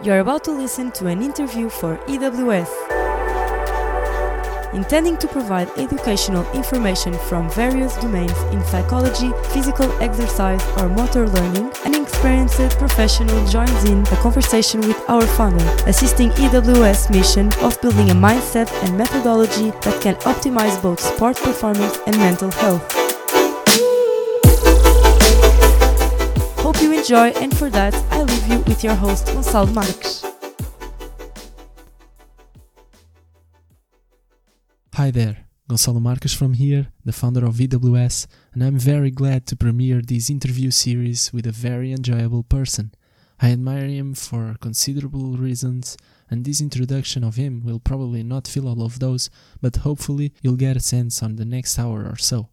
You're about to listen to an interview for EWS. Intending to provide educational information from various domains in psychology, physical exercise, or motor learning, an experienced professional joins in a conversation with our founder, assisting EWS mission of building a mindset and methodology that can optimize both sport performance and mental health. Hope you enjoy, and for that, I leave you with your host, Gonçalo Marques. Hi there, Gonçalo Marques from here, the founder of EWS, and I'm very glad to premiere this interview series with a very enjoyable person. I admire him for considerable reasons, and this introduction of him will probably not fill all of those, but hopefully you'll get a sense on the next hour or so.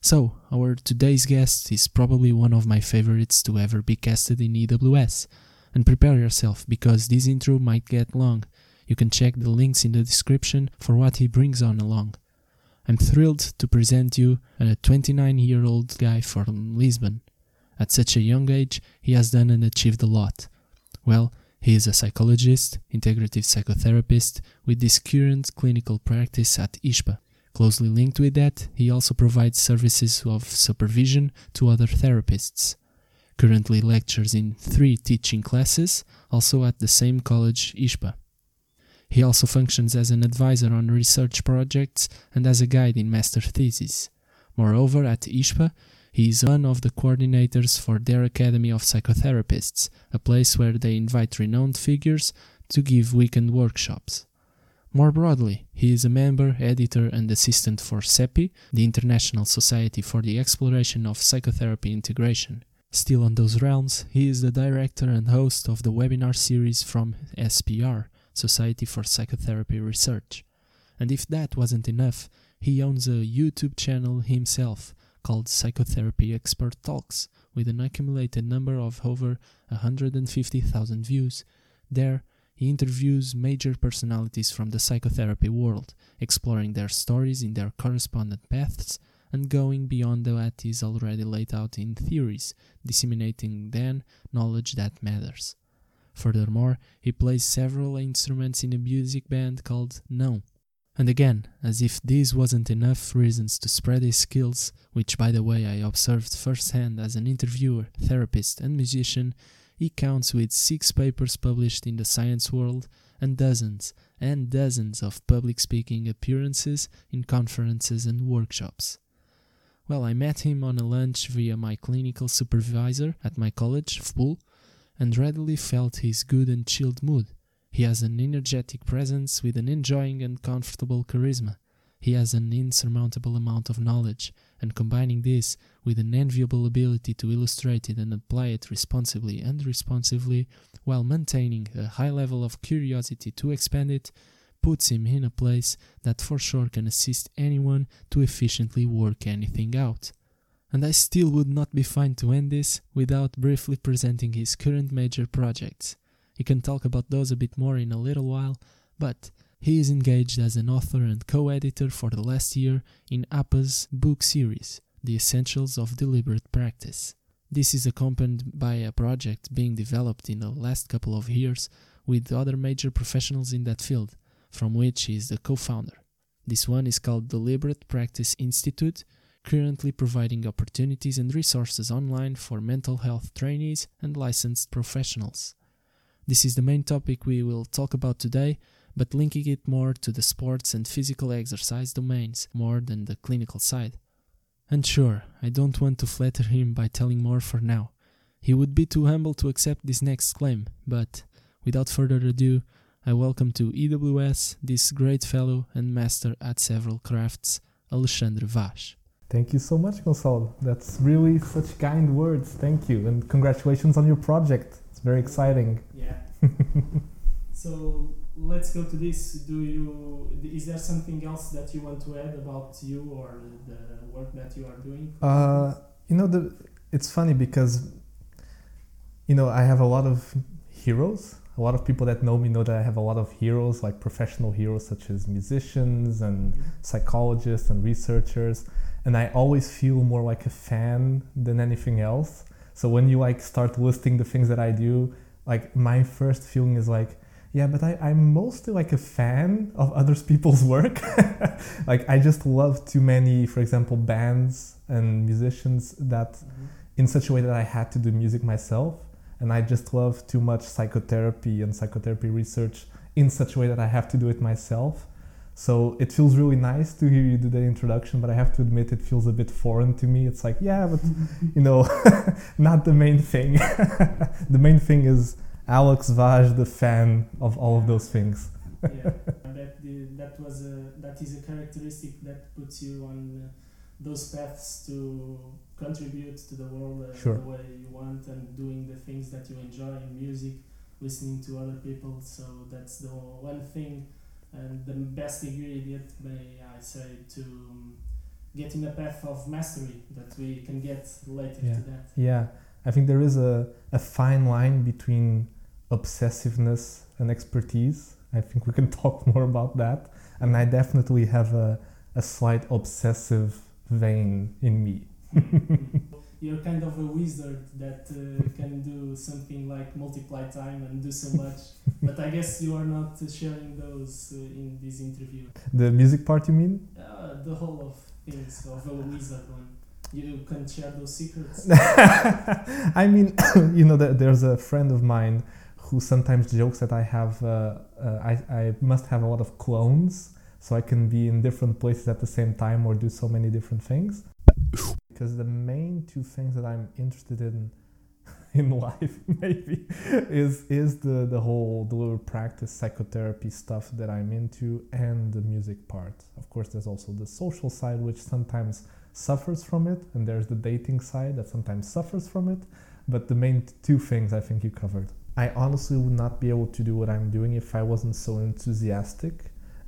So, our today's guest is probably one of my favorites to ever be casted in EWS. And prepare yourself because this intro might get long. You can check the links in the description for what he brings on along. I'm thrilled to present you a 29 year old guy from Lisbon. At such a young age, he has done and achieved a lot. Well, he is a psychologist, integrative psychotherapist with this current clinical practice at ISPA. Closely linked with that, he also provides services of supervision to other therapists. Currently lectures in three teaching classes, also at the same college, ISPA. He also functions as an advisor on research projects and as a guide in master theses. Moreover, at ISPA, he is one of the coordinators for their Academy of Psychotherapists, a place where they invite renowned figures to give weekend workshops. More broadly, he is a member, editor, and assistant for SEPI, the International Society for the Exploration of Psychotherapy Integration. Still on those realms, he is the director and host of the webinar series from SPR, Society for Psychotherapy Research. And if that wasn't enough, he owns a YouTube channel himself called Psychotherapy Expert Talks, with an accumulated number of over 150,000 views. There, he interviews major personalities from the psychotherapy world, exploring their stories in their correspondent paths and going beyond what is already laid out in theories, disseminating then knowledge that matters. Furthermore, he plays several instruments in a music band called No. And again, as if this wasn't enough reasons to spread his skills, which by the way I observed firsthand as an interviewer, therapist, and musician, he counts with six papers published in the science world and dozens and dozens of public speaking appearances in conferences and workshops. Well, I met him on a lunch via my clinical supervisor at my college, FPUL, and readily felt his good and chilled mood. He has an energetic presence with an enjoying and comfortable charisma. He has an insurmountable amount of knowledge, and combining this with an enviable ability to illustrate it and apply it responsibly and responsively while maintaining a high level of curiosity to expand it, puts him in a place that for sure can assist anyone to efficiently work anything out. And I still would not be fine to end this without briefly presenting his current major projects. He can talk about those a bit more in a little while, but he is engaged as an author and co editor for the last year in APA's book series, The Essentials of Deliberate Practice. This is accompanied by a project being developed in the last couple of years with other major professionals in that field, from which he is the co founder. This one is called Deliberate Practice Institute, currently providing opportunities and resources online for mental health trainees and licensed professionals. This is the main topic we will talk about today, but linking it more to the sports and physical exercise domains more than the clinical side. And sure, I don't want to flatter him by telling more for now. He would be too humble to accept this next claim, but without further ado, I welcome to EWS this great fellow and master at several crafts, Alexandre Vaz. Thank you so much, Gonçalo. That's really such kind words. Thank you. And congratulations on your project. It's very exciting. Yeah. so let's go to this. Do you is there something else that you want to add about you or the work that you are doing? Uh, you know, the it's funny because you know I have a lot of heroes. A lot of people that know me know that I have a lot of heroes, like professional heroes such as musicians and Mm-hmm. psychologists and researchers. And I always feel more like a fan than anything else. So when you like start listing the things that I do, like my first feeling is like yeah but I, i'm mostly like a fan of other people's work. Like i just love too many for example bands and musicians that Mm-hmm. in such a way that i had to do music myself. And i just love too much psychotherapy and psychotherapy research in such a way that i have to do it myself. So it feels really nice to hear you do the introduction but i have to admit it feels a bit foreign to me. It's like yeah but you know not the main thing. The main thing is alex Vaz the fan of all of those things yeah, that that was a that is a characteristic that puts you on uh, those paths to contribute to the world uh, Sure. the way you want and doing the things that you enjoy in music, listening to other people. So that's the one thing and the best ingredient, may I say, to um, get in a path of mastery that we can get later Yeah. to that. yeah i think there is a, a fine line between obsessiveness and expertise i think we can talk more about that and i definitely have a, a slight obsessive vein in me You're kind of a wizard that uh, can do something like multiply time and do so much, but I guess you are not sharing those uh, in this interview. the music part you mean Uh, the whole of things of a wizard one. You can share those secrets. I mean, you know, that there's a friend of mine who sometimes jokes that I have, uh, uh, I, I must have a lot of clones, so I can be in different places at the same time or do so many different things. Because the main two things that I'm interested in in life, maybe, is is the the whole deliberate practice psychotherapy stuff that I'm into, and the music part. Of course, there's also the social side, which sometimes suffers from it, and there's the dating side that sometimes suffers from it. But the main two things I think you covered. I honestly would not be able to do what I'm doing if I wasn't so enthusiastic.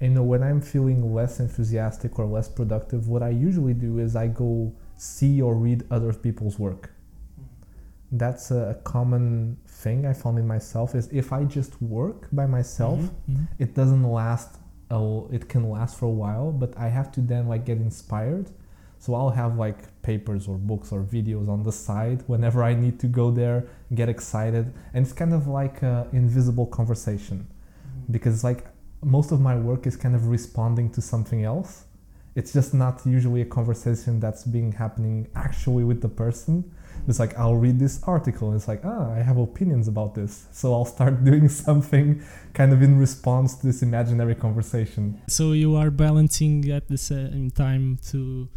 And, you know, when I'm feeling less enthusiastic or less productive, what I usually do is I go see or read other people's work. That's a, common thing I found in myself is if I just work by myself, Mhm, mhm. it doesn't last a, l- it can last for a while but i have to then like get inspired so i'll have like papers or books or videos on the side whenever i need to go there get excited and it's kind of like a invisible conversation Mhm. because like most of my work is kind of responding to something else it's just not usually a conversation that's being happening actually with the person it's like I'll read this article. And it's like, ah, I have opinions about this. So I'll start doing something kind of in response to this imaginary conversation. So you are balancing at the same time to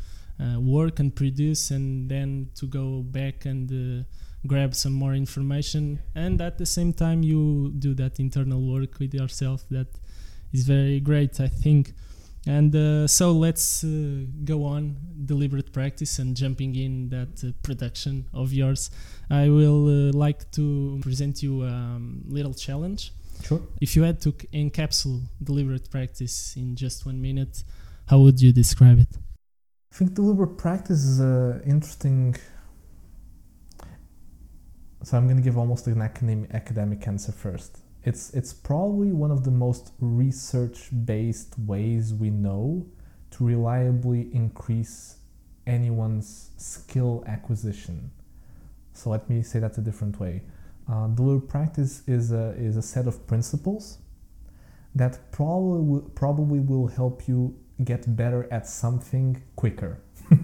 uh, work and produce, and then to go back and uh, grab some more information, and at the same time you do that internal work with yourself. That is very great, I think. And uh, so let's uh, go on deliberate practice and jumping in that uh, production of yours. I will uh, like to present you a um, little challenge. Sure. If you had to encapsulate deliberate practice in just one minute, how would you describe it? I think deliberate practice is an interesting. So I'm going to give almost an academic academic answer first. It's it's probably one of the most research-based ways we know to reliably increase anyone's skill acquisition. So let me say that a different way. Uh, deliberate practice is a is a set of principles that probably probably will help you get better at something quicker.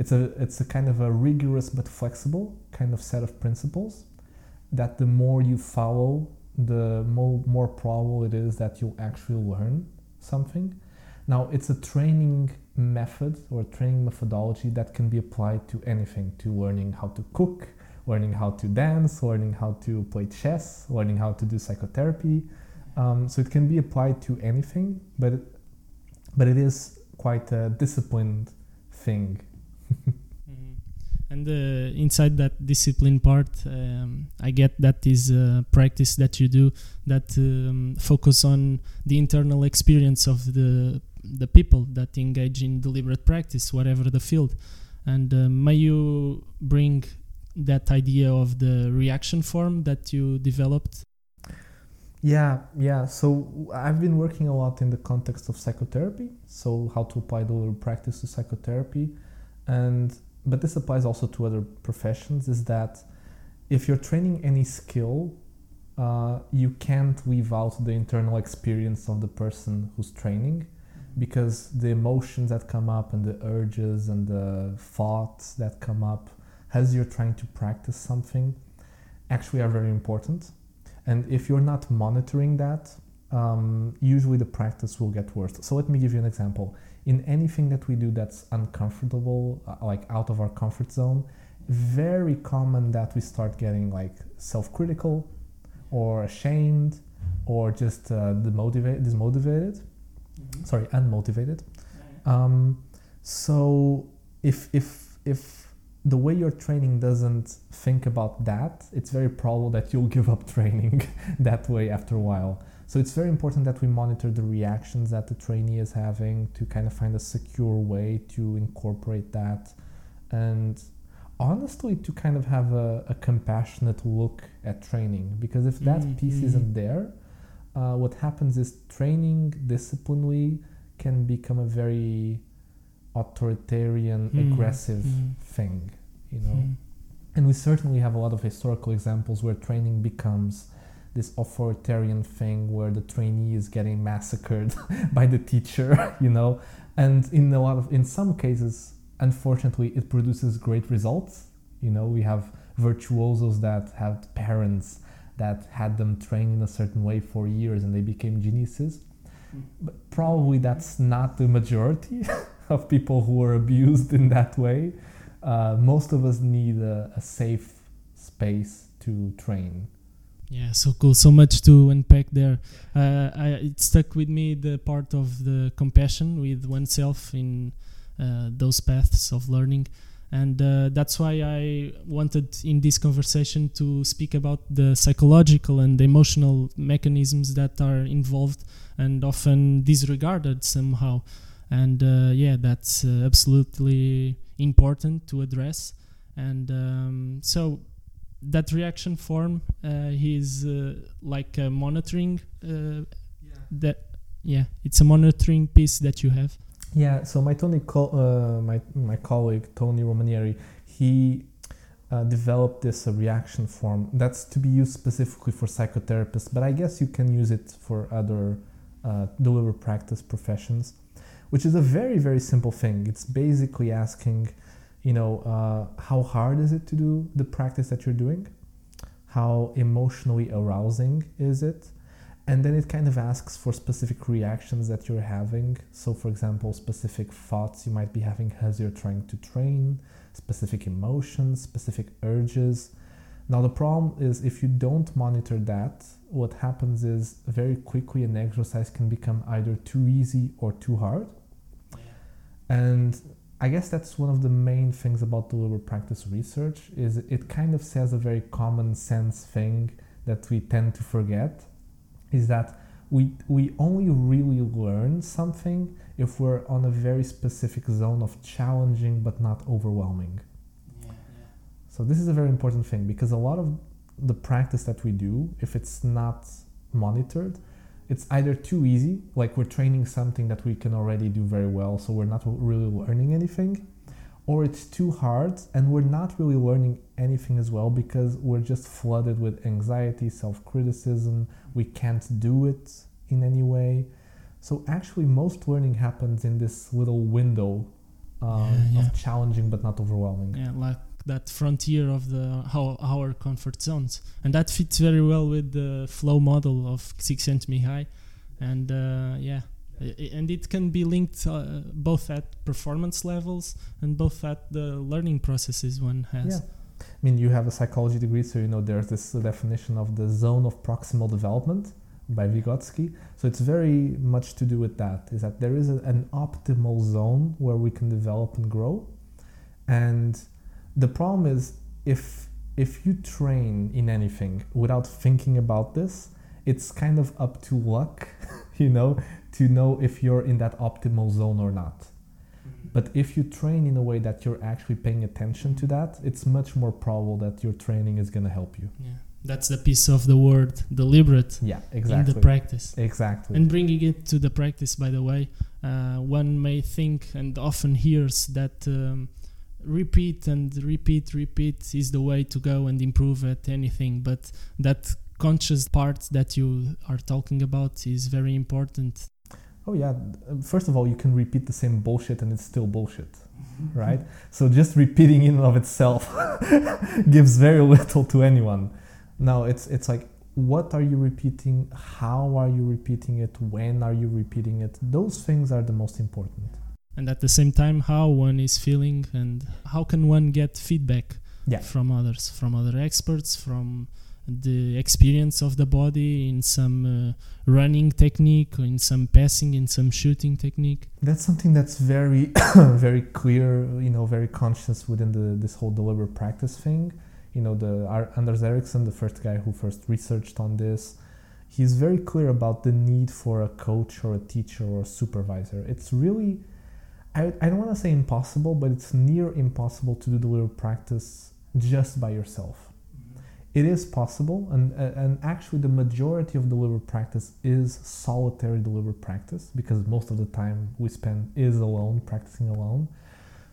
It's a it's a kind of a rigorous but flexible kind of set of principles that the more you follow, the more more probable it is that you'll actually learn something. Now it's a training method or training methodology that can be applied to anything, to learning how to cook, learning how to dance, learning how to play chess, learning how to do psychotherapy. Um, so it can be applied to anything, but but it is quite a disciplined thing. And uh, inside that discipline part, um, I get that is a practice that you do that um, focus on the internal experience of the the people that engage in deliberate practice, whatever the field. And uh, may you bring that idea of the reaction form that you developed. Yeah, yeah. So I've been working a lot in the context of psychotherapy. So how to apply the practice to psychotherapy, and but this applies also to other professions. Is that if you're training any skill, uh, you can't leave out the internal experience of the person who's training because the emotions that come up and the urges and the thoughts that come up as you're trying to practice something actually are very important. And if you're not monitoring that, um, usually the practice will get worse. So let me give you an example. In anything that we do that's uncomfortable, uh, like out of our comfort zone, very common that we start getting like self-critical or ashamed or just uh, demotivated, dismotivated. Mm-hmm. Sorry, unmotivated. Um, so if if if the way you're training doesn't think about that, it's very probable that you'll give up training that way after a while. So it's very important that we monitor the reactions that the trainee is having to kind of find a secure way to incorporate that and honestly to kind of have a, a compassionate look at training because if that mm-hmm. piece isn't there, uh, what happens is training disciplinely can become a very authoritarian, mm. aggressive mm. thing, you know. Mm. And we certainly have a lot of historical examples where training becomes this authoritarian thing where the trainee is getting massacred by the teacher, you know. And in a lot of, in some cases, unfortunately, it produces great results. You know, we have virtuosos that had parents that had them trained in a certain way for years and they became geniuses. Mm. But probably that's not the majority. of people who are abused in that way. Uh, most of us need a, a, safe space to train. Yeah, so cool. So much to unpack there. Uh, I, it stuck with me the part of the compassion with oneself in uh, those paths of learning. And uh, that's why I wanted in this conversation to speak about the psychological and emotional mechanisms that are involved and often disregarded somehow and uh, yeah that's uh, absolutely important to address. And um, so that reaction form uh, is uh, like a monitoring uh, yeah. that yeah it's a monitoring piece that you have. Yeah so my tony co- uh, my my colleague tony Rousmaniere he uh, developed this uh, reaction form that's to be used specifically for psychotherapists but i guess you can use it for other uh, deliberate practice professions which is a very very simple thing. It's basically asking you know uh, how hard is it to do the practice that you're doing? How emotionally arousing is it? And then it kind of asks for specific reactions that you're having. So for example specific thoughts you might be having as you're trying to train specific emotions specific urges. Now the problem is if you don't monitor that what happens is very quickly an exercise can become either too easy or too hard and I guess that's one of the main things about the deliberate practice research is it kind of says a very common sense thing that we tend to forget is that we we only really learn something if we're on a very specific zone of challenging but not overwhelming. Yeah, yeah. So this is a very important thing because a lot of the practice that we do, if it's not monitored, it's either too easy, like we're training something that we can already do very well, so we're not really learning anything, or it's too hard and we're not really learning anything as well because we're just flooded with anxiety, self criticism, we can't do it in any way. So, actually, most learning happens in this little window um, yeah, yeah. of challenging but not overwhelming. Yeah, like that frontier of the how our comfort zones, and that fits very well with the flow model of Csikszentmihalyi, and uh, yeah, and it can be linked uh, both at performance levels and both at the learning processes one has. Yeah. I mean, you have a psychology degree, so you know there's this definition of the zone of proximal development by Vygotsky. So it's very much to do with that. Is that there is a, an optimal zone where we can develop and grow, and the problem is if if you train in anything without thinking about this, it's kind of up to luck, you know, to know if you're in that optimal zone or not. Mm-hmm. But if you train in a way that you're actually paying attention to that, it's much more probable that your training is going to help you. Yeah. That's the piece of the word deliberate. Yeah, exactly. In the practice. Exactly. And bringing it to the practice, by the way, uh, one may think and often hears that um, repeat and repeat repeat is the way to go and improve at anything but that conscious part that you are talking about is very important. Oh yeah. First of all, you can repeat the same bullshit and it's still bullshit, right? So just repeating in and of itself gives very little to anyone. Now it's it's like what are you repeating? How are you repeating it? When are you repeating it? Those things are the most important. And at the same time, how one is feeling and how can one get feedback Yeah. from others, from other experts, from the experience of the body in some uh, running technique, or in some passing, in some shooting technique. That's something that's very, very clear, you know, very conscious within the this whole deliberate practice thing. You know, the Ar- Anders Ericsson, the first guy who first researched on this, he's very clear about the need for a coach or a teacher or a supervisor. It's really, I, I don't want to say impossible, but it's near impossible to do deliberate practice just by yourself. It is possible, and and actually, the majority of deliberate practice is solitary deliberate practice because most of the time we spend is alone, practicing alone.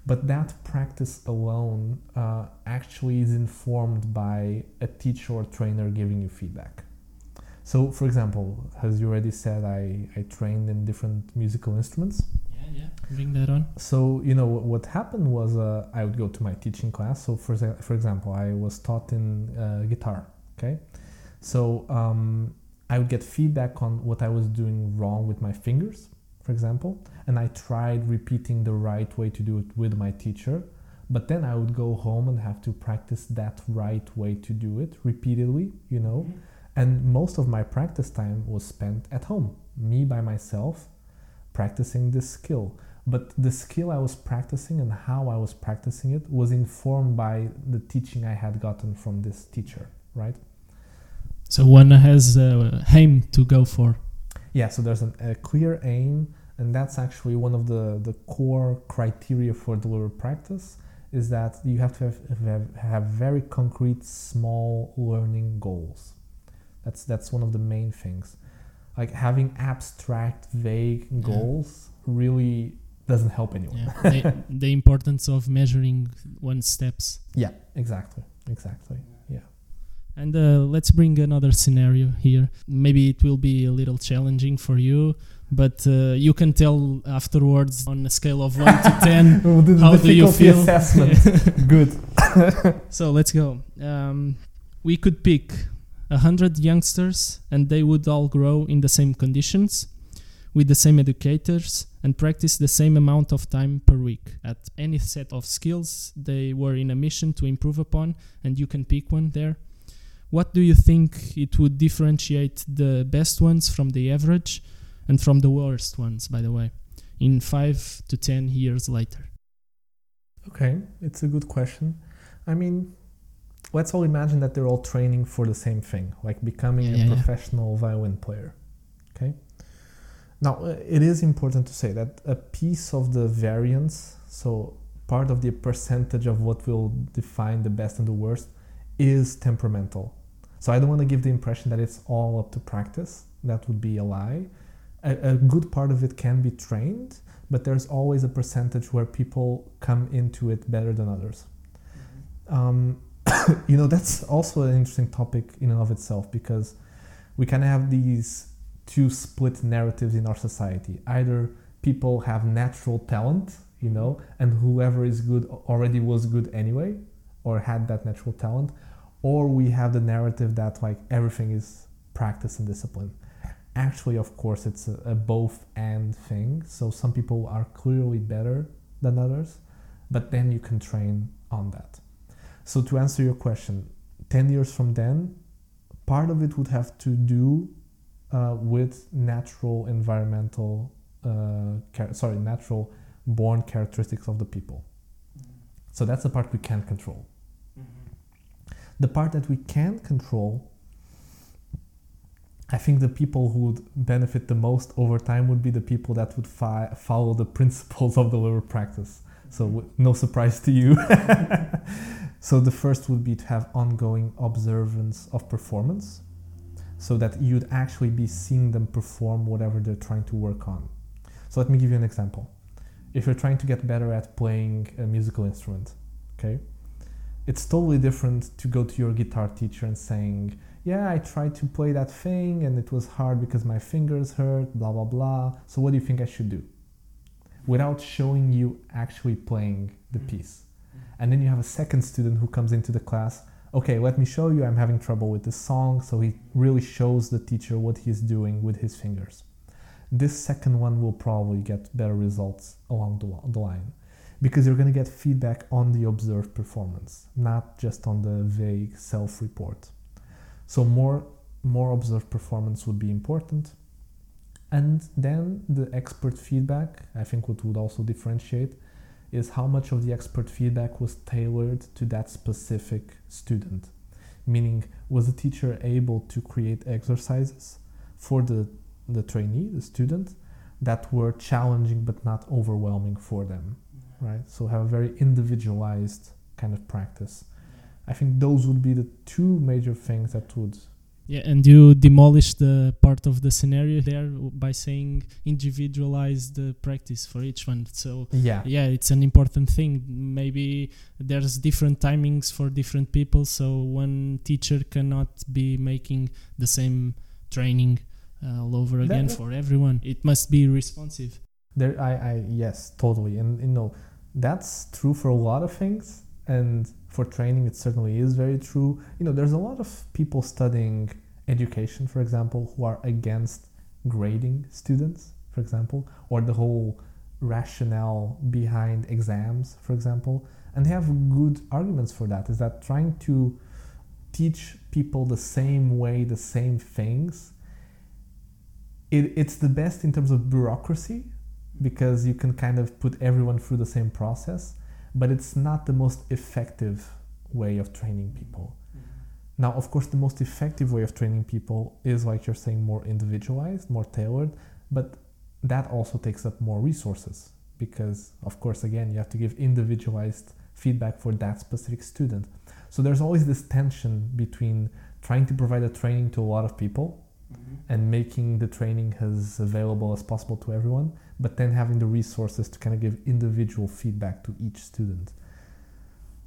But that practice alone uh, actually is informed by a teacher or trainer giving you feedback. So, for example, as you already said, I, I trained in different musical instruments. Yeah. Bring that on. So you know what, what happened was uh, I would go to my teaching class. So for for example, I was taught in uh, guitar. Okay, so um, I would get feedback on what I was doing wrong with my fingers, for example, and I tried repeating the right way to do it with my teacher. But then I would go home and have to practice that right way to do it repeatedly. You know, and most of my practice time was spent at home, me by myself, practicing this skill but the skill I was practicing and how I was practicing it was informed by the teaching I had gotten from this teacher, right? So one has a aim to go for. Yeah, so there's an, a clear aim, and that's actually one of the, the core criteria for deliberate practice is that you have to have, have, have very concrete, small learning goals. That's, that's one of the main things. Like having abstract, vague Yeah. goals really doesn't help anyone. Yeah. the, the importance of measuring one's steps. Yeah, exactly, exactly. Yeah. And uh, let's bring another scenario here. Maybe it will be a little challenging for you, but uh, you can tell afterwards on a scale of 1 to 10 Oh, the how do you feel. assessment. Good. so let's go. Um, we could pick a hundred youngsters, and they would all grow in the same conditions, with the same educators, and practice the same amount of time per week at any set of skills they were in a mission to improve upon, and you can pick one there. What do you think it would differentiate the best ones from the average, and from the worst ones, by the way, in five to ten years later? Okay, it's a good question. I mean, let's all imagine that they're all training for the same thing, like becoming Yeah, a yeah, yeah. professional violin player. Okay. Now, uh, it is important to say that a piece of the variance, so part of the percentage of what will define the best and the worst, is temperamental. So I don't want to give the impression that it's all up to practice. That would be a lie. A, a good part of it can be trained, but there's always a percentage where people come into it better than others. Um, you know, that's also an interesting topic in and of itself because we kind of have these two split narratives in our society. Either people have natural talent, you know, and whoever is good already was good anyway or had that natural talent, or we have the narrative that like everything is practice and discipline. Actually, of course, it's a, a both and thing. So some people are clearly better than others, but then you can train on that. So to answer your question, 10 years from then, part of it would have to do uh, with natural environmental, uh, char- sorry, natural born characteristics of the people. So that's the part we can't control. The part that we can control, I think the people who would benefit the most over time would be the people that would fi- follow the principles of deliberate practice. So, w- no surprise to you. so, the first would be to have ongoing observance of performance so that you'd actually be seeing them perform whatever they're trying to work on. So, let me give you an example. If you're trying to get better at playing a musical instrument, okay, it's totally different to go to your guitar teacher and saying, Yeah, I tried to play that thing and it was hard because my fingers hurt, blah, blah, blah. So, what do you think I should do? Without showing you actually playing the mm. piece. And then you have a second student who comes into the class. Okay, let me show you. I'm having trouble with this song. So, he really shows the teacher what he's doing with his fingers. This second one will probably get better results along the, line because you're going to get feedback on the observed performance, not just on the vague self-report. So more more observed performance would be important. And then the expert feedback, I think what would also differentiate is how much of the expert feedback was tailored to that specific student. Meaning, was the teacher able to create exercises for the, the trainee, the student, that were challenging but not overwhelming for them? right? So have a very individualized kind of practice. I think those would be the two major things that would. Yeah, and you demolish the part of the scenario there by saying individualize the practice for each one. So yeah, yeah, it's an important thing. Maybe there's different timings for different people, so one teacher cannot be making the same training uh, all over again that, for everyone. It must be responsive. There, I, I, yes, totally, and you know, that's true for a lot of things, and for training, it certainly is very true. You know, there's a lot of people studying education, for example, who are against grading students, for example, or the whole rationale behind exams, for example, and they have good arguments for that. Is that trying to teach people the same way, the same things? It, it's the best in terms of bureaucracy because you can kind of put everyone through the same process, but it's not the most effective way of training people. Mm-hmm. Now, of course, the most effective way of training people is, like you're saying, more individualized, more tailored, but that also takes up more resources because, of course, again, you have to give individualized feedback for that specific student. So there's always this tension between trying to provide a training to a lot of people mm-hmm. and making the training as available as possible to everyone, but then having the resources to kind of give individual feedback to each student.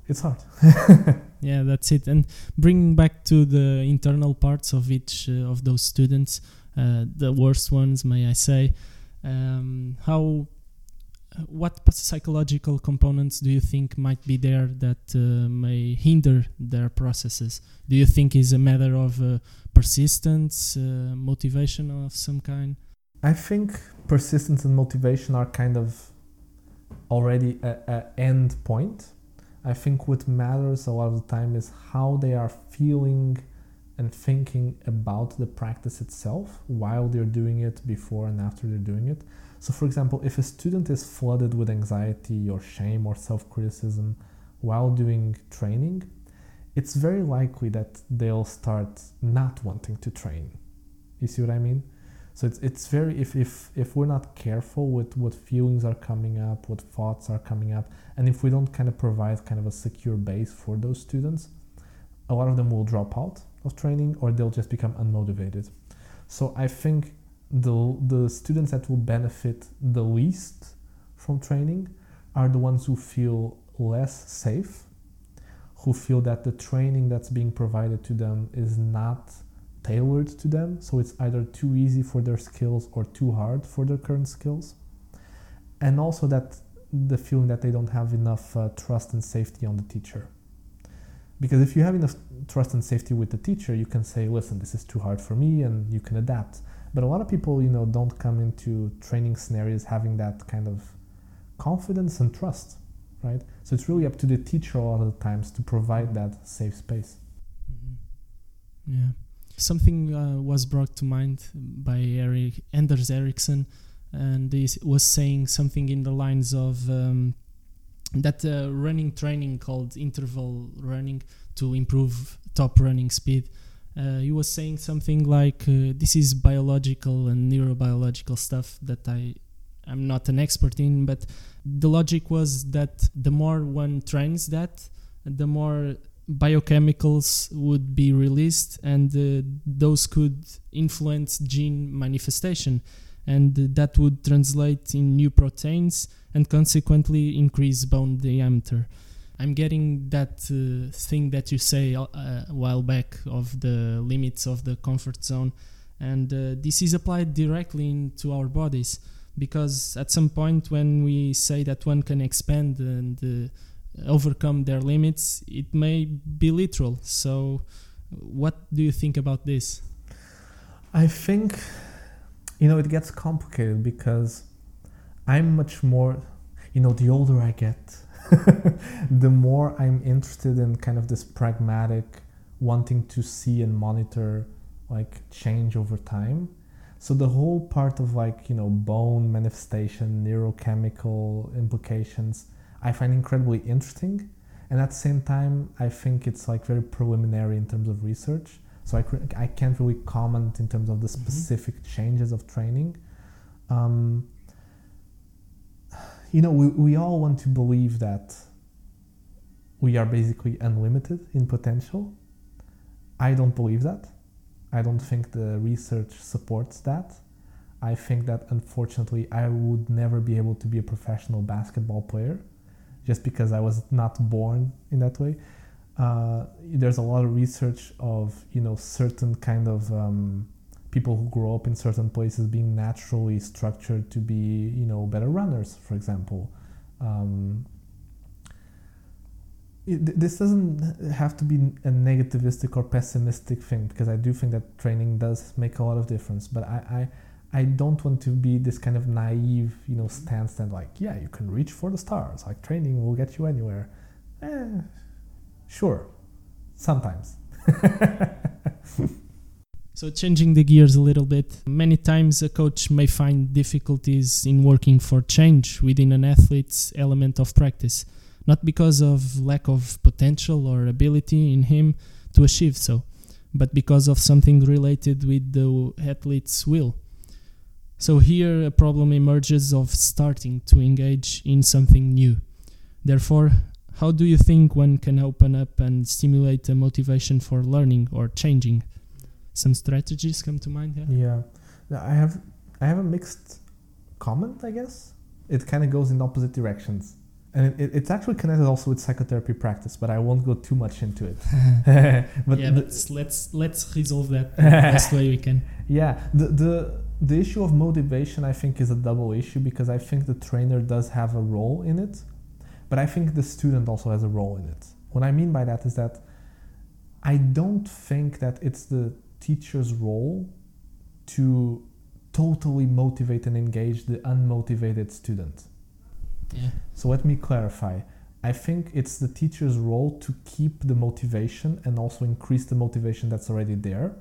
It's hard. yeah, that's it. And bringing back to the internal parts of each uh, of those students, uh, the worst ones, may I say, um, how what psychological components do you think might be there that uh, may hinder their processes? Do you think is a matter of uh, persistence, uh, motivation of some kind? I think persistence and motivation are kind of already a, a end point. I think what matters a lot of the time is how they are feeling and thinking about the practice itself while they're doing it, before and after they're doing it. So, for example, if a student is flooded with anxiety or shame or self criticism while doing training, it's very likely that they'll start not wanting to train. You see what I mean? So it's it's very if if if we're not careful with what feelings are coming up, what thoughts are coming up, and if we don't kind of provide kind of a secure base for those students, a lot of them will drop out of training or they'll just become unmotivated. So I think the, the students that will benefit the least from training are the ones who feel less safe, who feel that the training that's being provided to them is not tailored to them. So it's either too easy for their skills or too hard for their current skills. And also that the feeling that they don't have enough uh, trust and safety on the teacher. Because if you have enough trust and safety with the teacher, you can say, listen, this is too hard for me, and you can adapt. But a lot of people, you know, don't come into training scenarios having that kind of confidence and trust, right? So it's really up to the teacher a lot of the times to provide that safe space. Mm-hmm. Yeah. Something uh, was brought to mind by Eric Anders Ericsson, and he was saying something in the lines of um, that uh, running training called interval running to improve top running speed. Uh, he was saying something like uh, this is biological and neurobiological stuff that I I'm not an expert in, but the logic was that the more one trains that, the more biochemicals would be released, and uh, those could influence gene manifestation, and that would translate in new proteins and consequently increase bone diameter. I'm getting that uh, thing that you say uh, a while back of the limits of the comfort zone, and uh, this is applied directly into our bodies because at some point when we say that one can expand and uh, overcome their limits, it may be literal. So, what do you think about this? I think, you know, it gets complicated because I'm much more, you know, the older I get, the more I'm interested in kind of this pragmatic, wanting to see and monitor like change over time. So the whole part of like, you know, bone manifestation, neurochemical implications, I find incredibly interesting. And at the same time, I think it's like very preliminary in terms of research. So I, I can't really comment in terms of the Mm-hmm. specific changes of training. Um, you know, we, we all want to believe that we are basically unlimited in potential. I don't believe that. I don't think the research supports that. I think that unfortunately I would never be able to be a professional basketball player just because I was not born in that way. Uh, there's a lot of research of you know certain kind of um, people who grow up in certain places being naturally structured to be you know better runners, for example. Um, it, this doesn't have to be a negativistic or pessimistic thing because I do think that training does make a lot of difference. But I, I, I don't want to be this kind of naive, you know, stance that like, yeah, you can reach for the stars. Like training will get you anywhere. Eh, sure, sometimes. So, changing the gears a little bit, many times a coach may find difficulties in working for change within an athlete's element of practice, not because of lack of potential or ability in him to achieve so, but because of something related with the athlete's will. So, here a problem emerges of starting to engage in something new. Therefore, how do you think one can open up and stimulate a motivation for learning or changing? some strategies come to mind here? Yeah, I have I have a mixed comment. I guess it kind of goes in opposite directions, and it, it's actually connected also with psychotherapy practice. But I won't go too much into it. but yeah, but let's let's resolve that the best way we can. Yeah, the, the the issue of motivation I think is a double issue because I think the trainer does have a role in it, but I think the student also has a role in it. What I mean by that is that I don't think that it's the teacher's role to totally motivate and engage the unmotivated student. Yeah. So let me clarify. I think it's the teacher's role to keep the motivation and also increase the motivation that's already there.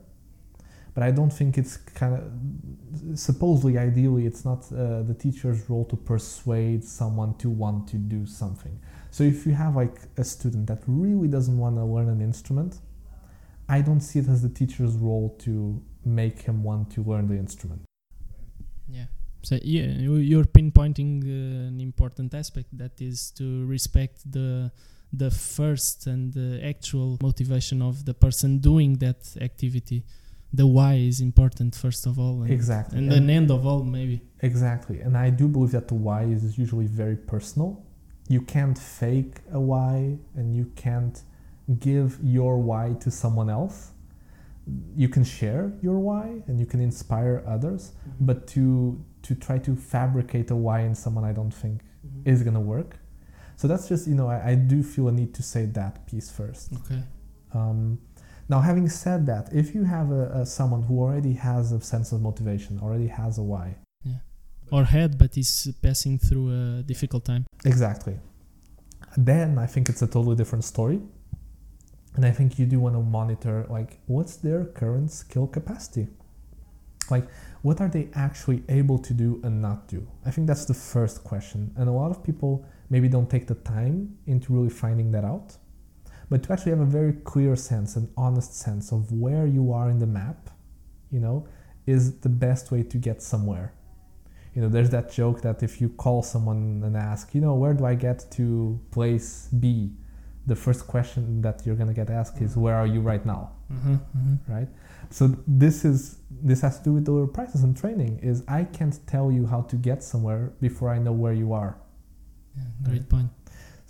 But I don't think it's kind of supposedly, ideally, it's not uh, the teacher's role to persuade someone to want to do something. So if you have like a student that really doesn't want to learn an instrument, I don't see it as the teacher's role to make him want to learn the instrument. Yeah. So yeah, you- you're pinpointing uh, an important aspect that is to respect the the first and the actual motivation of the person doing that activity. The why is important first of all, and, Exactly. and And- an end of all maybe. Exactly. And I do believe that the why is usually very personal. You can't fake a why and you can't give your why to someone else. You can share your why and you can inspire others, but to to try to fabricate a why in someone I don't think is gonna work. So that's just you know I, I do feel a need to say that piece first. Okay. Um, now, having said that, if you have a, a someone who already has a sense of motivation, already has a why, Or had, but is passing through a difficult time. Exactly. Then I think it's a totally different story. And I think you do want to monitor like what's their current skill capacity? Like what are they actually able to do and not do? I think that's the first question. And a lot of people maybe don't take the time into really finding that out. But to actually have a very clear sense, an honest sense of where you are in the map, you know, is the best way to get somewhere. You know there's that joke that if you call someone and ask you know where do i get to place b? the first question that you're going to get asked is where are you right now? Uh-huh, uh-huh. right? So this is this has to do with the practice and training is i can't tell you how to get somewhere before i know where you are. Yeah, great point.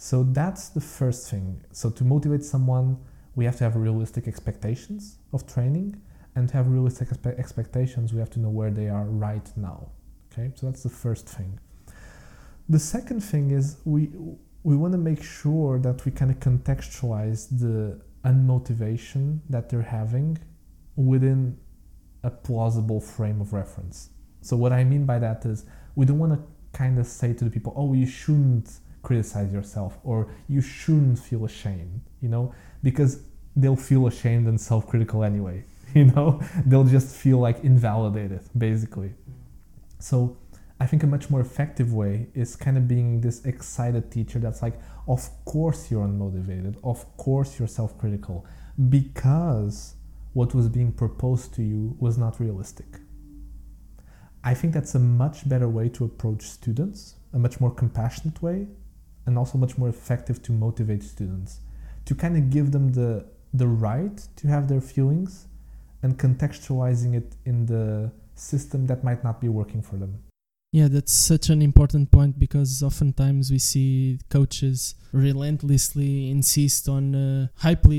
So that's the first thing. So to motivate someone, we have to have realistic expectations of training, and to have realistic expe- expectations, we have to know where they are right now. Okay, so that's the first thing. The second thing is we we want to make sure that we kind of contextualize the unmotivation that they're having within a plausible frame of reference. So what I mean by that is we don't want to kind of say to the people, "Oh, you shouldn't criticize yourself," or "You shouldn't feel ashamed," you know, because they'll feel ashamed and self-critical anyway. You know, they'll just feel like invalidated, basically. So I think a much more effective way is kind of being this excited teacher that's like, of course you're unmotivated, of course you're self critical, because what was being proposed to you was not realistic. I think that's a much better way to approach students, a much more compassionate way, and also much more effective to motivate students, to kind of give them the, the right to have their feelings and contextualizing it in the system that might not be working for them. Yeah, that's such an important point because oftentimes we see coaches relentlessly insist on uh,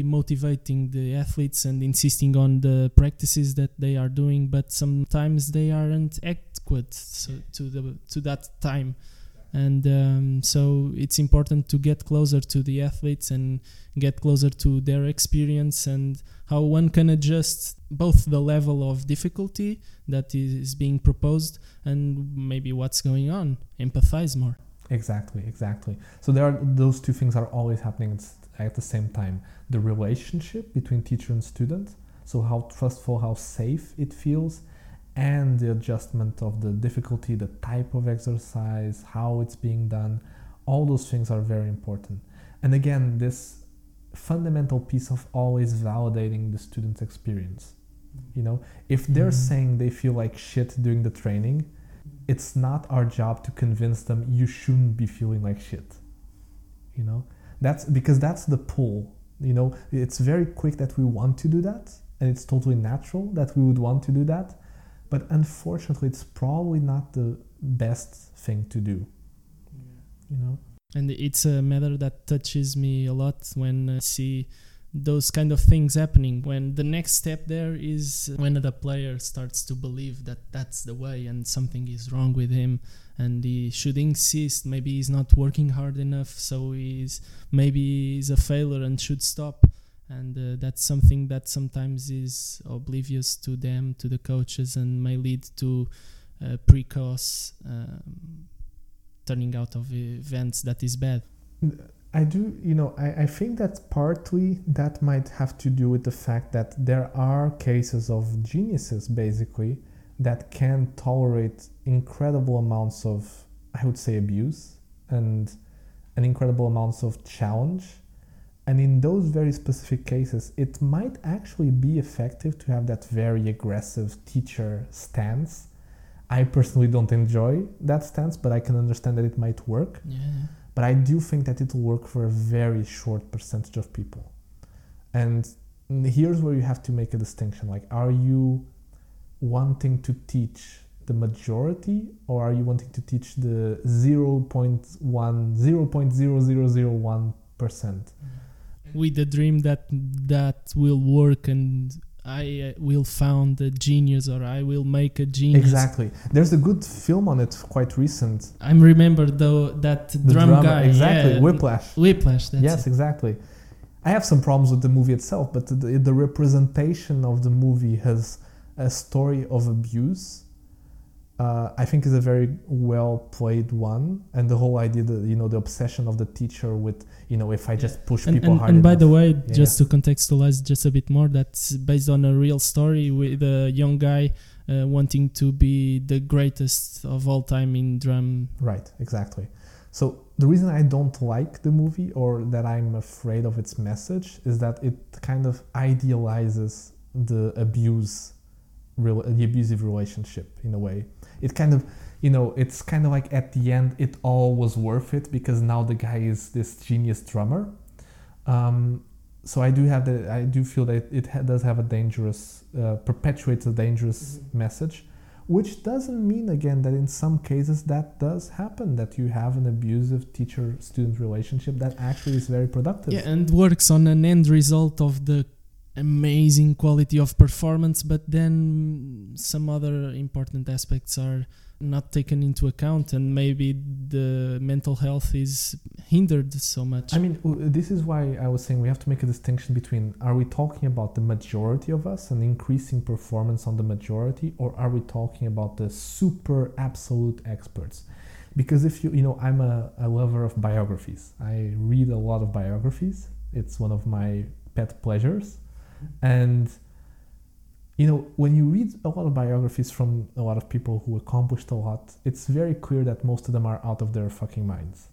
motivating the athletes and insisting on the practices that they are doing, but sometimes they aren't adequate so, to the to that time and um, so it's important to get closer to the athletes and get closer to their experience and how one can adjust both the level of difficulty that is being proposed and maybe what's going on. Empathize more. Exactly exactly. So there are those two things are always happening at the same time. The relationship between teacher and student. So how trustful how safe it feels and the adjustment of the difficulty, the type of exercise, how it's being done, all those things are very important. And again, this fundamental piece of always validating the student's experience. You know, if they're mm-hmm. saying they feel like shit during the training, it's not our job to convince them you shouldn't be feeling like shit. You know, that's because that's the pull. You know, it's very quick that we want to do that, and it's totally natural that we would want to do that but unfortunately it's probably not the best thing to do yeah. you know and it's a matter that touches me a lot when i see those kind of things happening when the next step there is when the player starts to believe that that's the way and something is wrong with him and he should insist maybe he's not working hard enough so he's maybe he's a failure and should stop and uh, that's something that sometimes is oblivious to them to the coaches and may lead to uh, precoce um, turning out of events that is bad. I do you know I, I think that partly that might have to do with the fact that there are cases of geniuses basically that can tolerate incredible amounts of i would say abuse and an incredible amounts of challenge and in those very specific cases, it might actually be effective to have that very aggressive teacher stance. I personally don't enjoy that stance, but I can understand that it might work. Yeah. But I do think that it will work for a very short percentage of people. And here's where you have to make a distinction like, are you wanting to teach the majority or are you wanting to teach the 0.1 0.0001 percent mm-hmm with the dream that that will work and I uh, will found a genius or I will make a genius. Exactly. There's a good film on it, quite recent. I remember though that the drum drama, guy. Exactly, yeah, Whiplash. Whiplash. yes, it. exactly. I have some problems with the movie itself, but the, the representation of the movie has a story of abuse uh, I think is a very well played one, and the whole idea that you know the obsession of the teacher with you know if I just push and, people and, hard. And enough, by the way, yeah, just to contextualize just a bit more, that's based on a real story with a young guy uh, wanting to be the greatest of all time in drum. Right, exactly. So the reason I don't like the movie or that I'm afraid of its message is that it kind of idealizes the abuse, real, the abusive relationship in a way it kind of you know it's kind of like at the end it all was worth it because now the guy is this genius drummer um, so i do have the i do feel that it ha- does have a dangerous uh, perpetuates a dangerous mm-hmm. message which doesn't mean again that in some cases that does happen that you have an abusive teacher student relationship that actually is very productive Yeah, and works on an end result of the amazing quality of performance, but then some other important aspects are not taken into account, and maybe the mental health is hindered so much. I mean, this is why I was saying we have to make a distinction between are we talking about the majority of us and increasing performance on the majority, or are we talking about the super absolute experts? Because if you, you know, I'm a, a lover of biographies. I read a lot of biographies. It's one of my pet pleasures. And, you know, when you read a lot of biographies from a lot of people who accomplished a lot, it's very clear that most of them are out of their fucking minds.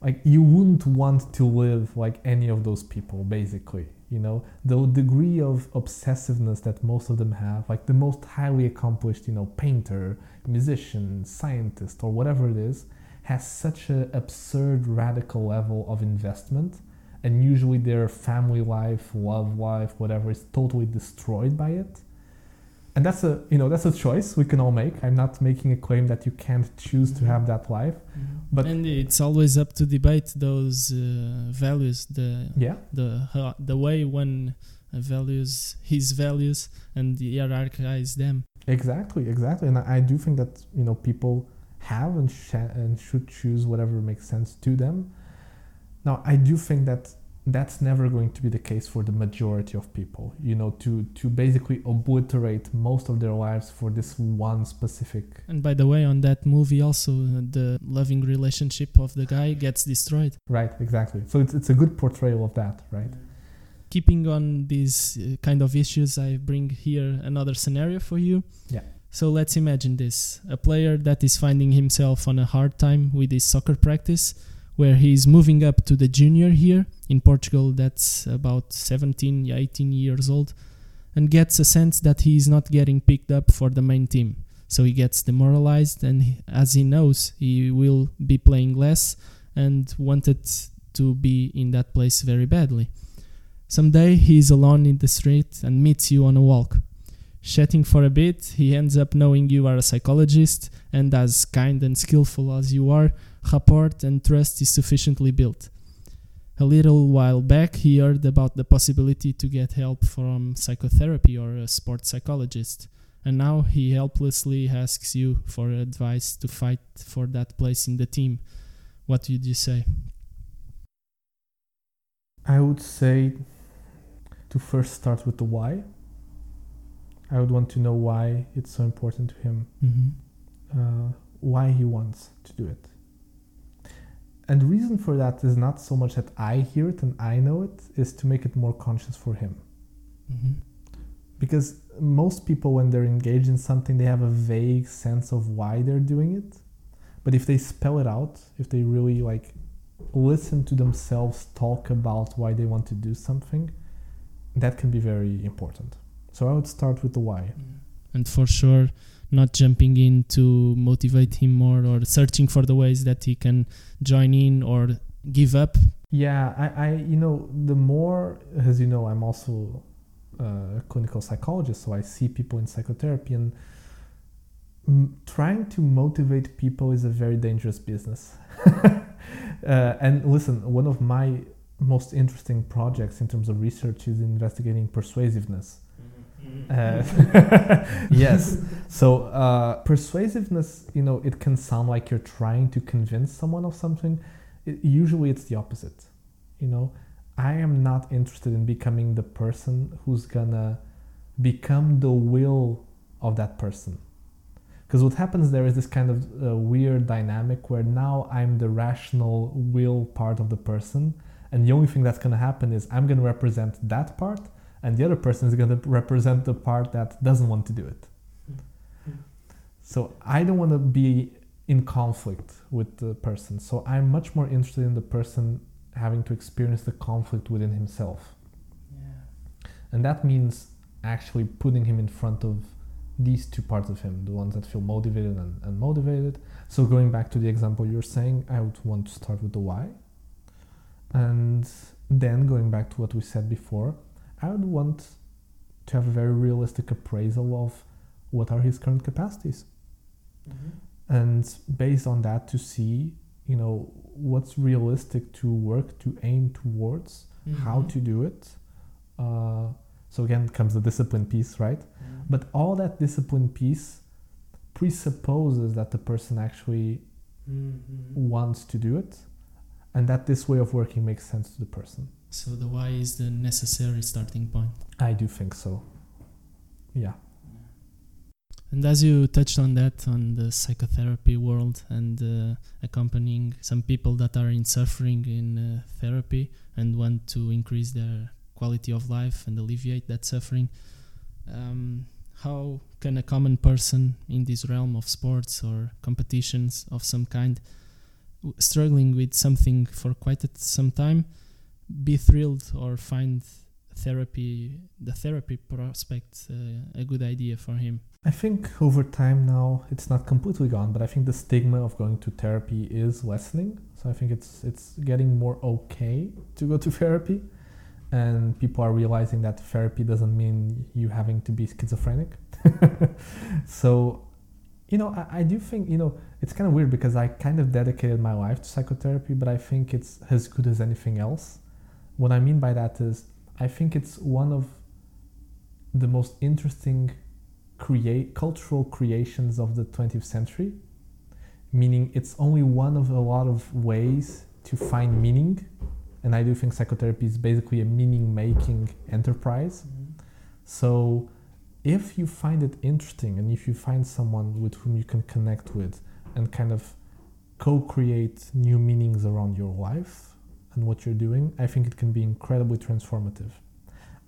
Like you wouldn't want to live like any of those people basically you know? The degree of obsessiveness that most of them have like the most highly accomplished you know painter musician scientist or whatever it is has such an absurd radical level of investment and usually their family life love life whatever is totally destroyed by it. And that's a you know that's a choice we can all make. I'm not making a claim that you can't choose to have that life but- and it's always up to debate those uh, values, the yeah. the ho- the way one uh, values his values and hierarchize them. Exactly, exactly, and I I do think that you know people have and sh- and should choose whatever makes sense to them. Now, I do think that that's never going to be the case for the majority of people. You know, to to basically obliterate most of their lives for this one specific. And by the way, on that movie, also uh, the loving relationship of the guy gets destroyed. Right, exactly. So it's it's a good portrayal of that, right? Keeping on these uh, kind of issues, I bring here another scenario for you. Yeah. So let's imagine this a player that is finding himself on a hard time with his soccer practice, where he is moving up to the junior here in Portugal, that's about 17, 18 years old, and gets a sense that he is not getting picked up for the main team. So he gets demoralized, and he- as he knows, he will be playing less and wanted to be in that place very badly. Someday he is alone in the street and meets you on a walk. Chatting for a bit, he ends up knowing you are a psychologist, and as kind and skillful as you are, rapport and trust is sufficiently built. A little while back, he heard about the possibility to get help from psychotherapy or a sports psychologist, and now he helplessly asks you for advice to fight for that place in the team. What would you say? I would say to first start with the why. I would want to know why it's so important to him Mm-hmm. uh, why he wants to do it. And the reason for that is not so much that I hear it and I know it, is to make it more conscious for him. Mm-hmm. Because most people, when they're engaged in something, they have a vague sense of why they're doing it. But if they spell it out, if they really like listen to themselves talk about why they want to do something, that can be very important. So I would start with the why. And for sure, not jumping in to motivate him more or searching for the ways that he can join in or give up. Yeah, I, I, you know, the more, as you know, I'm also a clinical psychologist, so I see people in psychotherapy, and m- trying to motivate people is a very dangerous business. uh, and listen, one of my most interesting projects in terms of research is investigating persuasiveness. Uh, yes. So uh, persuasiveness, you know, it can sound like you're trying to convince someone of something. It, usually, it's the opposite. You know, I am not interested in becoming the person who's gonna become the will of that person. Because what happens there is this kind of uh, weird dynamic where now I'm the rational will part of the person, and the only thing that's gonna happen is I'm gonna represent that part, and the other person is gonna represent the part that doesn't want to do it. Mm-hmm. So I don't want to be in conflict with the person. So I'm much more interested in the person having to experience the conflict within himself. And that means actually putting him in front of these two parts of him, the ones that feel motivated and unmotivated. So going back to the example you're saying, I would want to start with the why. And then going back to what we said before, I would want to have a very realistic appraisal of what are his current capacities and based on that to see you know what's realistic to work to aim towards how Mhm. to do it uh, so again comes the discipline piece right Mhm. but all that discipline piece presupposes that the person actually Mhm. wants to do it and that this way of working makes sense to the person So the why is the necessary starting point. i do think so yeah And as you touched on that, on the psychotherapy world and uh, accompanying some people that are in suffering in uh, therapy and want to increase their quality of life and alleviate that suffering, um, how can a common person in this realm of sports or competitions of some kind, struggling with something for quite a- some time, be thrilled or find therapy, the therapy prospect, uh, a good idea for him? I think over time now it's not completely gone, but I think the stigma of going to therapy is lessening. So I think it's it's getting more okay to go to therapy, and people are realizing that therapy doesn't mean you having to be schizophrenic. so, you know, I, I do think you know it's kind of weird because I kind of dedicated my life to psychotherapy, but I think it's as good as anything else. What I mean by that is I think it's one of the most interesting create cultural creations of the 20th century meaning it's only one of a lot of ways to find meaning and i do think psychotherapy is basically a meaning making enterprise mm-hmm. so if you find it interesting and if you find someone with whom you can connect with and kind of co-create new meanings around your life and what you're doing i think it can be incredibly transformative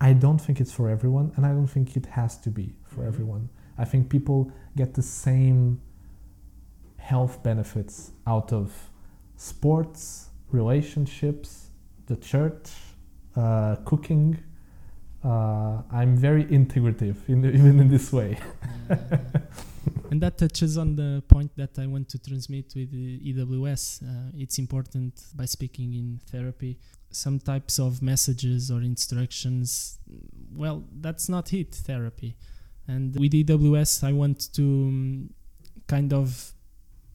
I don't think it's for everyone, and I don't think it has to be for Mhm. everyone. I think people get the same health benefits out of sports, relationships, the church, uh, cooking. Uh, I'm very integrative, in even in this way. And that touches on the point that I want to transmit with the EWS. Uh, it's important by speaking in therapy, some types of messages or instructions. Well, that's not it, therapy. And with EWS, I want to um, kind of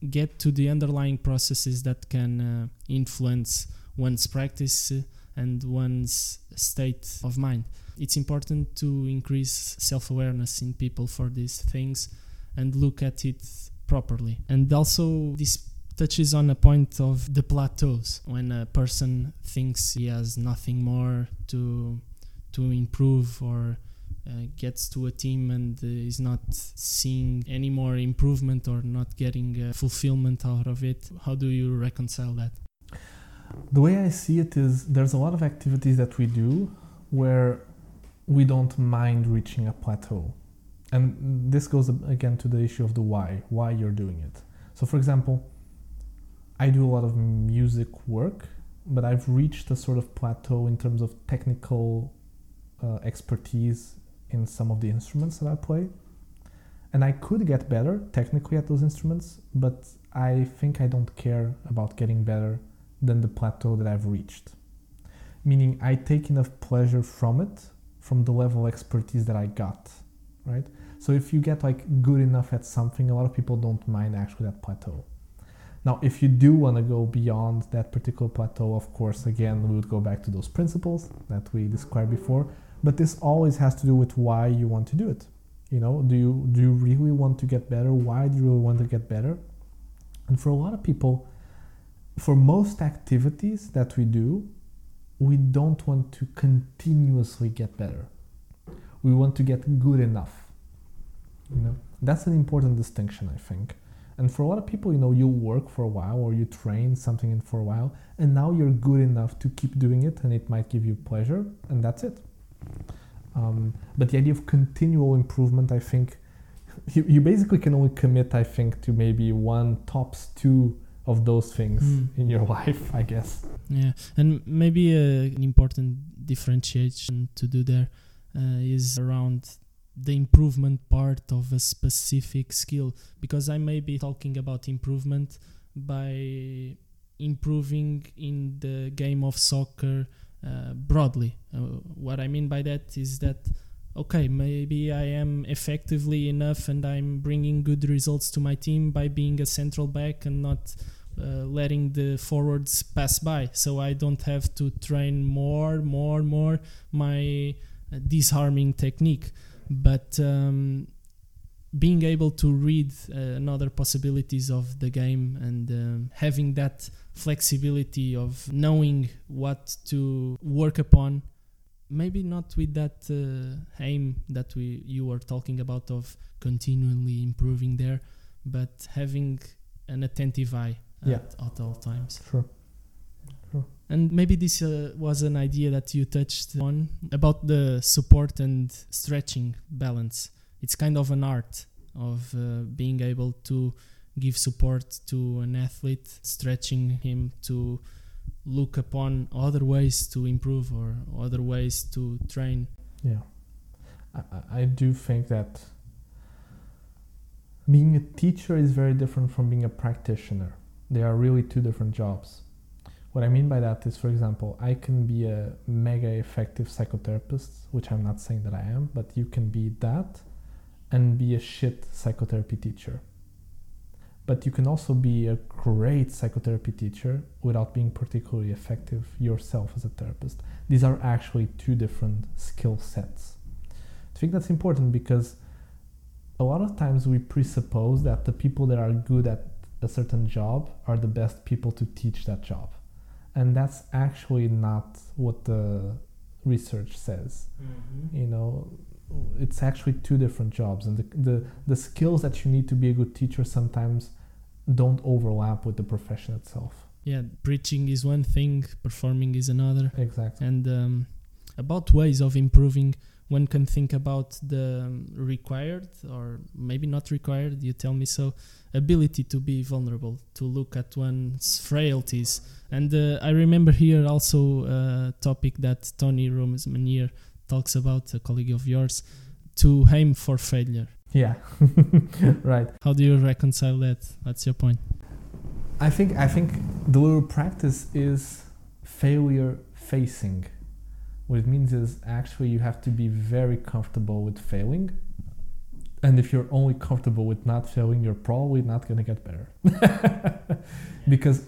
get to the underlying processes that can uh, influence one's practice uh, and one's state of mind. It's important to increase self awareness in people for these things and look at it properly. And also, this touches on a point of the plateaus when a person thinks he has nothing more to to improve or uh, gets to a team and uh, is not seeing any more improvement or not getting uh, fulfillment out of it how do you reconcile that The way I see it is there's a lot of activities that we do where we don't mind reaching a plateau. And this goes again to the issue of the why, why you're doing it. So, for example, I do a lot of music work, but I've reached a sort of plateau in terms of technical uh, expertise in some of the instruments that I play. And I could get better technically at those instruments, but I think I don't care about getting better than the plateau that I've reached. Meaning, I take enough pleasure from it, from the level of expertise that I got, right? So, if you get like good enough at something, a lot of people don't mind actually that plateau. Now, if you do want to go beyond that particular plateau, of course, again, we would go back to those principles that we described before. But this always has to do with why you want to do it. You know, do you do you really want to get better? Why do you really want to get better? And for a lot of people, for most activities that we do, we don't want to continuously get better. We want to get good enough. You know, that's an important distinction, I think. And for a lot of people, you know, you work for a while or you train something in for a while, and now you're good enough to keep doing it, and it might give you pleasure, and that's it. Um, but the idea of continual improvement, I think, you, you basically can only commit, I think, to maybe one tops two of those things Mm. in your life, I guess. Yeah, and maybe uh, an important differentiation to do there is around the improvement part of a specific skill because I may be talking about improvement by improving in the game of soccer uh, broadly. Uh, what I mean by that is that okay, maybe I am effectively enough and I'm bringing good results to my team by being a central back and not uh, letting the forwards pass by. So I don't have to train more, more, more my uh, disarming technique. But um, being able to read uh, another possibilities of the game and um, having that flexibility of knowing what to work upon maybe not with that uh, aim that we you were talking about of continually improving there but having an attentive eye at, at all times Sure. And maybe this uh, was an idea that you touched on about the support and stretching balance. It's kind of an art of uh, being able to give support to an athlete, stretching him to look upon other ways to improve or other ways to train. Yeah. I, I- do think that being a teacher is very different from being a practitioner. They are really two different jobs. What I mean by that is, for example, I can be a mega effective psychotherapist, which I'm not saying that I am, but you can be that and be a shit psychotherapy teacher. But you can also be a great psychotherapy teacher without being particularly effective yourself as a therapist. These are actually two different skill sets. I think that's important because a lot of times we presuppose that the people that are good at a certain job are the best people to teach that job. And that's actually not what the research says. You know, it's actually two different jobs, and the, the, the skills that you need to be a good teacher sometimes don't overlap with the profession itself. Yeah, preaching is one thing, performing is another. Exactly. and um, about ways of improving one can think about the um, required or maybe not required you tell me so ability to be vulnerable to look at one's frailties and uh, i remember here also a topic that Tony Rousmaniere talks about a colleague of yours to aim for failure Yeah, right. how do you reconcile that what's your point I think I think the little practice is failure facing. What it means is actually you have to be very comfortable with failing. And if you're only comfortable with not failing, you're probably not going to get better. because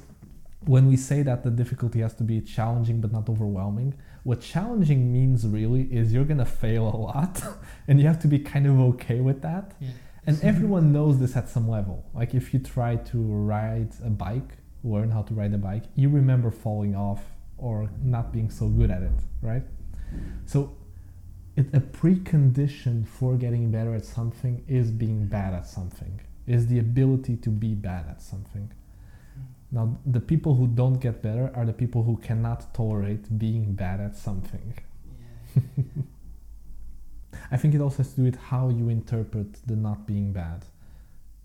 when we say that the difficulty has to be challenging but not overwhelming, what challenging means really is you're going to fail a lot and you have to be kind of okay with that. yeah And everyone knows this at some level. Like if you try to ride a bike, learn how to ride a bike, you remember falling off or not being so good at it, right? So it, a precondition for getting better at something is being bad at something, is the ability to be bad at something. Now, the people who don't get better are the people who cannot tolerate being bad at something. I think it also has to do with how you interpret the not being bad.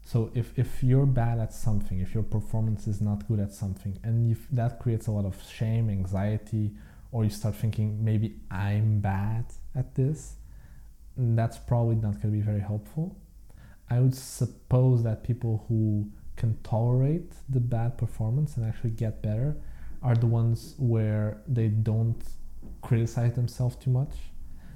So if, if you're bad at something, if your performance is not good at something, and if that creates a lot of shame, anxiety, or you start thinking maybe I'm bad at this, that's probably not going to be very helpful. I would suppose that people who can tolerate the bad performance and actually get better are the ones where they don't criticize themselves too much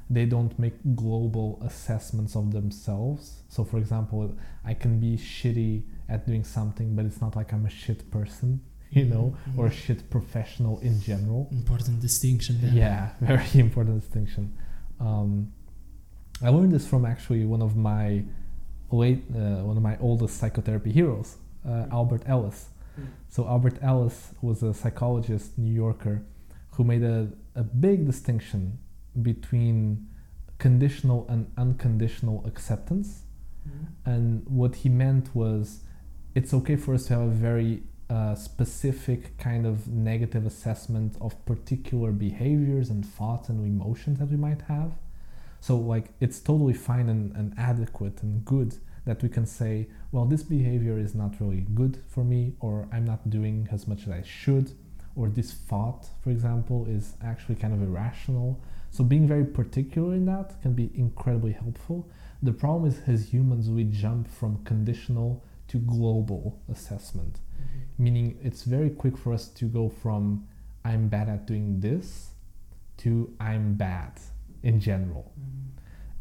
they don't make global assessments of themselves. So, for example, I can be shitty at doing something, but it's not like I'm a shit person, you know, Mhm. or a shit professional in general. important distinction there Yeah, very important distinction. Um, I learned this from actually one of my late, uh, one of my oldest psychotherapy heroes, uh, Albert Ellis. Mm. So Albert Ellis was a psychologist, New Yorker, who made a, a big distinction between conditional and unconditional acceptance. And what he meant was it's okay for us to have a very uh, specific kind of negative assessment of particular behaviors and thoughts and emotions that we might have. So, like, it's totally fine and, and adequate and good that we can say, well, this behavior is not really good for me, or I'm not doing as much as I should, or this thought, for example, is actually kind of irrational. So, being very particular in that can be incredibly helpful. The problem is, as humans, we jump from conditional to global assessment, mm-hmm. meaning it's very quick for us to go from I'm bad at doing this to I'm bad in general. Mm-hmm.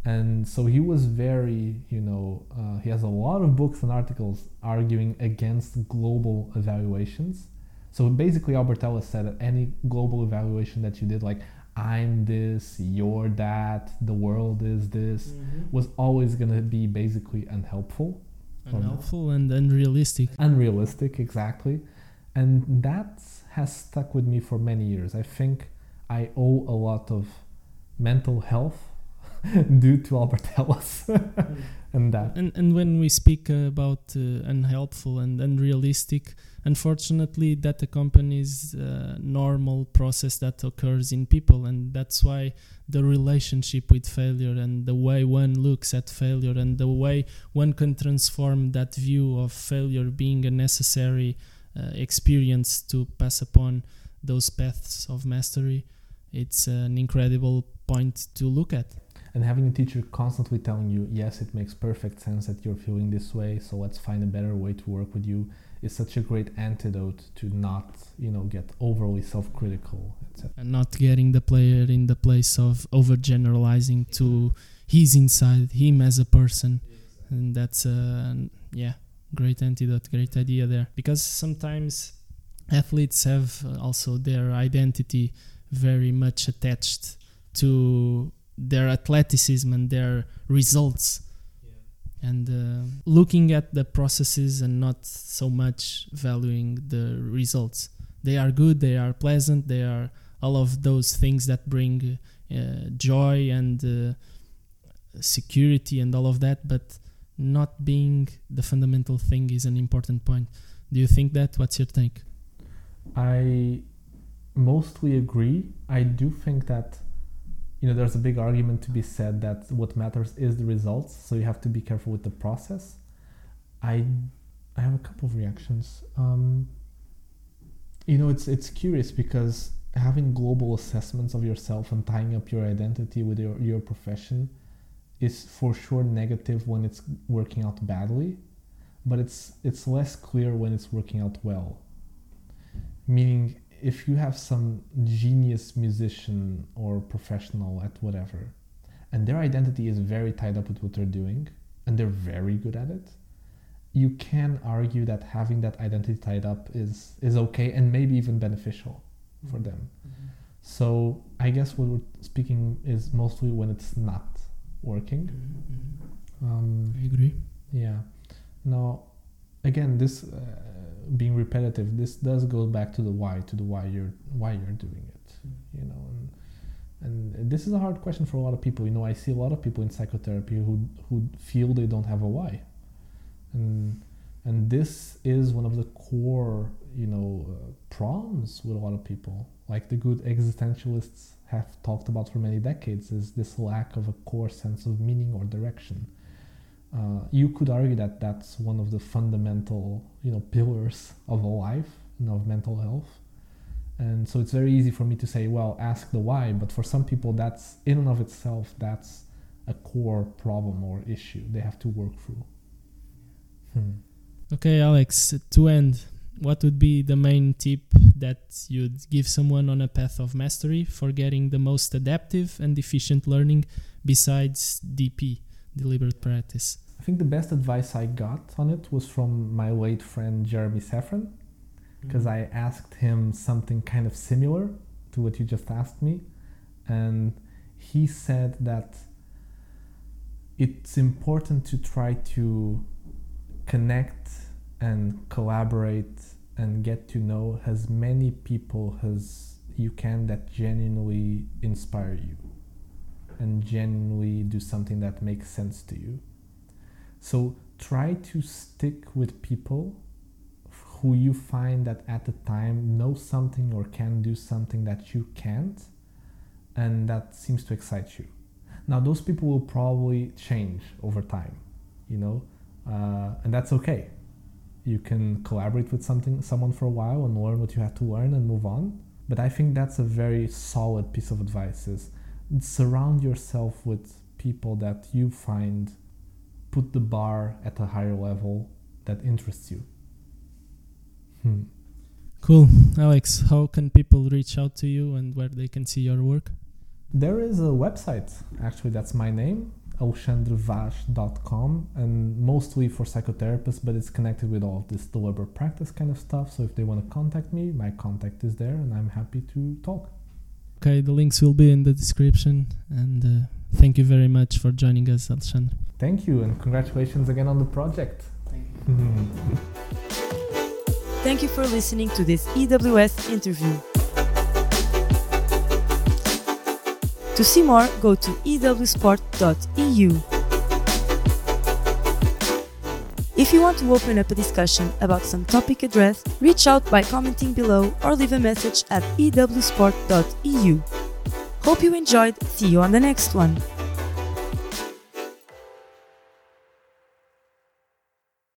And so he was very you know uh, he has a lot of books and articles arguing against global evaluations. So basically albert ellis said that any global evaluation that you did like i'm this you're that the world is this was always going to be basically unhelpful. Unhelpful and unrealistic. unrealistic exactly. And that has stuck with me for many years. I think i owe a lot of mental health due to albert ellis and that And and when we speak about uh, unhelpful and unrealistic, unfortunately, that accompanies uh, normal process that occurs in people, and that's why the relationship with failure and the way one looks at failure and the way one can transform that view of failure being a necessary uh, experience to pass upon those paths of mastery. It's an incredible point to look at. And having a teacher constantly telling you yes it makes perfect sense that you're feeling this way so let's find a better way to work with you is such a great antidote to not you know get overly self-critical etc and not getting the player in the place of overgeneralizing to he's inside him as a person. And that's a yeah great antidote great idea there. Because sometimes athletes have uh, also their identity very much attached to their athleticism and their results. And uh, looking at the processes and not so much valuing the results. They are good they are pleasant they are all of those things that bring uh, joy and uh, security and all of that but not being the fundamental thing is an important point. Do you think that? What's your take? I mostly agree. I do think that you know there's a big argument to be said that what matters is the results, so you have to be careful with the process. I I have a couple of reactions. Um, you know, it's it's curious because having global assessments of yourself and tying up your identity with your, your profession is for sure negative when it's working out badly, but it's it's less clear when it's working out well meaning if you have some genius musician or professional at whatever and their identity is very tied up with what they're doing and they're very good at it you can argue that having that identity tied up is is okay and maybe even beneficial for mm-hmm. them. Mm-hmm. So i guess what we're speaking is mostly when it's not working. Mm-hmm. Um, i agree. yeah. Now, again, this uh, being repetitive, this does go back to the why, to the why you're why you're doing it. You know, and and this is a hard question for a lot of people. You know, I see a lot of people in psychotherapy who who feel they don't have a why, and and this is one of the core you know uh, problems with a lot of people. Like the good existentialists have talked about for many decades, is this lack of a core sense of meaning or direction uh, you could argue that that's one of the fundamental you know pillars of a life and of mental health. And so it's very easy for me to say well ask the why but for some people that's in and of itself that's a core problem or issue they have to work through. Hmm. okay alex to end what would be the main tip that you'd give someone on a path of mastery for getting the most adaptive and efficient learning besides dp deliberate practice. I think the best advice I got on it was from my late friend Jeremy Safran, because I asked him something kind of similar to what you just asked me, and he said that it's important to try to connect and collaborate and get to know as many people as you can that genuinely inspire you and genuinely do something that makes sense to you. So try to stick with people who you find that at the time know something or can do something that you can't, and that seems to excite you. Now, those people will probably change over time, you know, uh, and that's okay. You can collaborate with something, someone for a while, and learn what you have to learn and move on. But I think that's a very solid piece of advice: is surround yourself with people that you find put the bar at a higher level that interests you. Hmm. Cool. Alex, how can people reach out to you and where they can see your work? There is a website, actually, that's my name, alexandrevaz.com and mostly for psychotherapists, but it's connected with all of this deliberate practice kind of stuff. So if they want to contact me, my contact is there and I'm happy to talk. Okay, the links will be in the description. And uh, thank you very much for joining us, Alexandre. Thank you and congratulations again on the project. Thank you. Thank you for listening to this EWS interview. To see more, go to ewsport.eu. If you want to open up a discussion about some topic addressed, reach out by commenting below or leave a message at ewsport.eu. Hope you enjoyed. See you on the next one.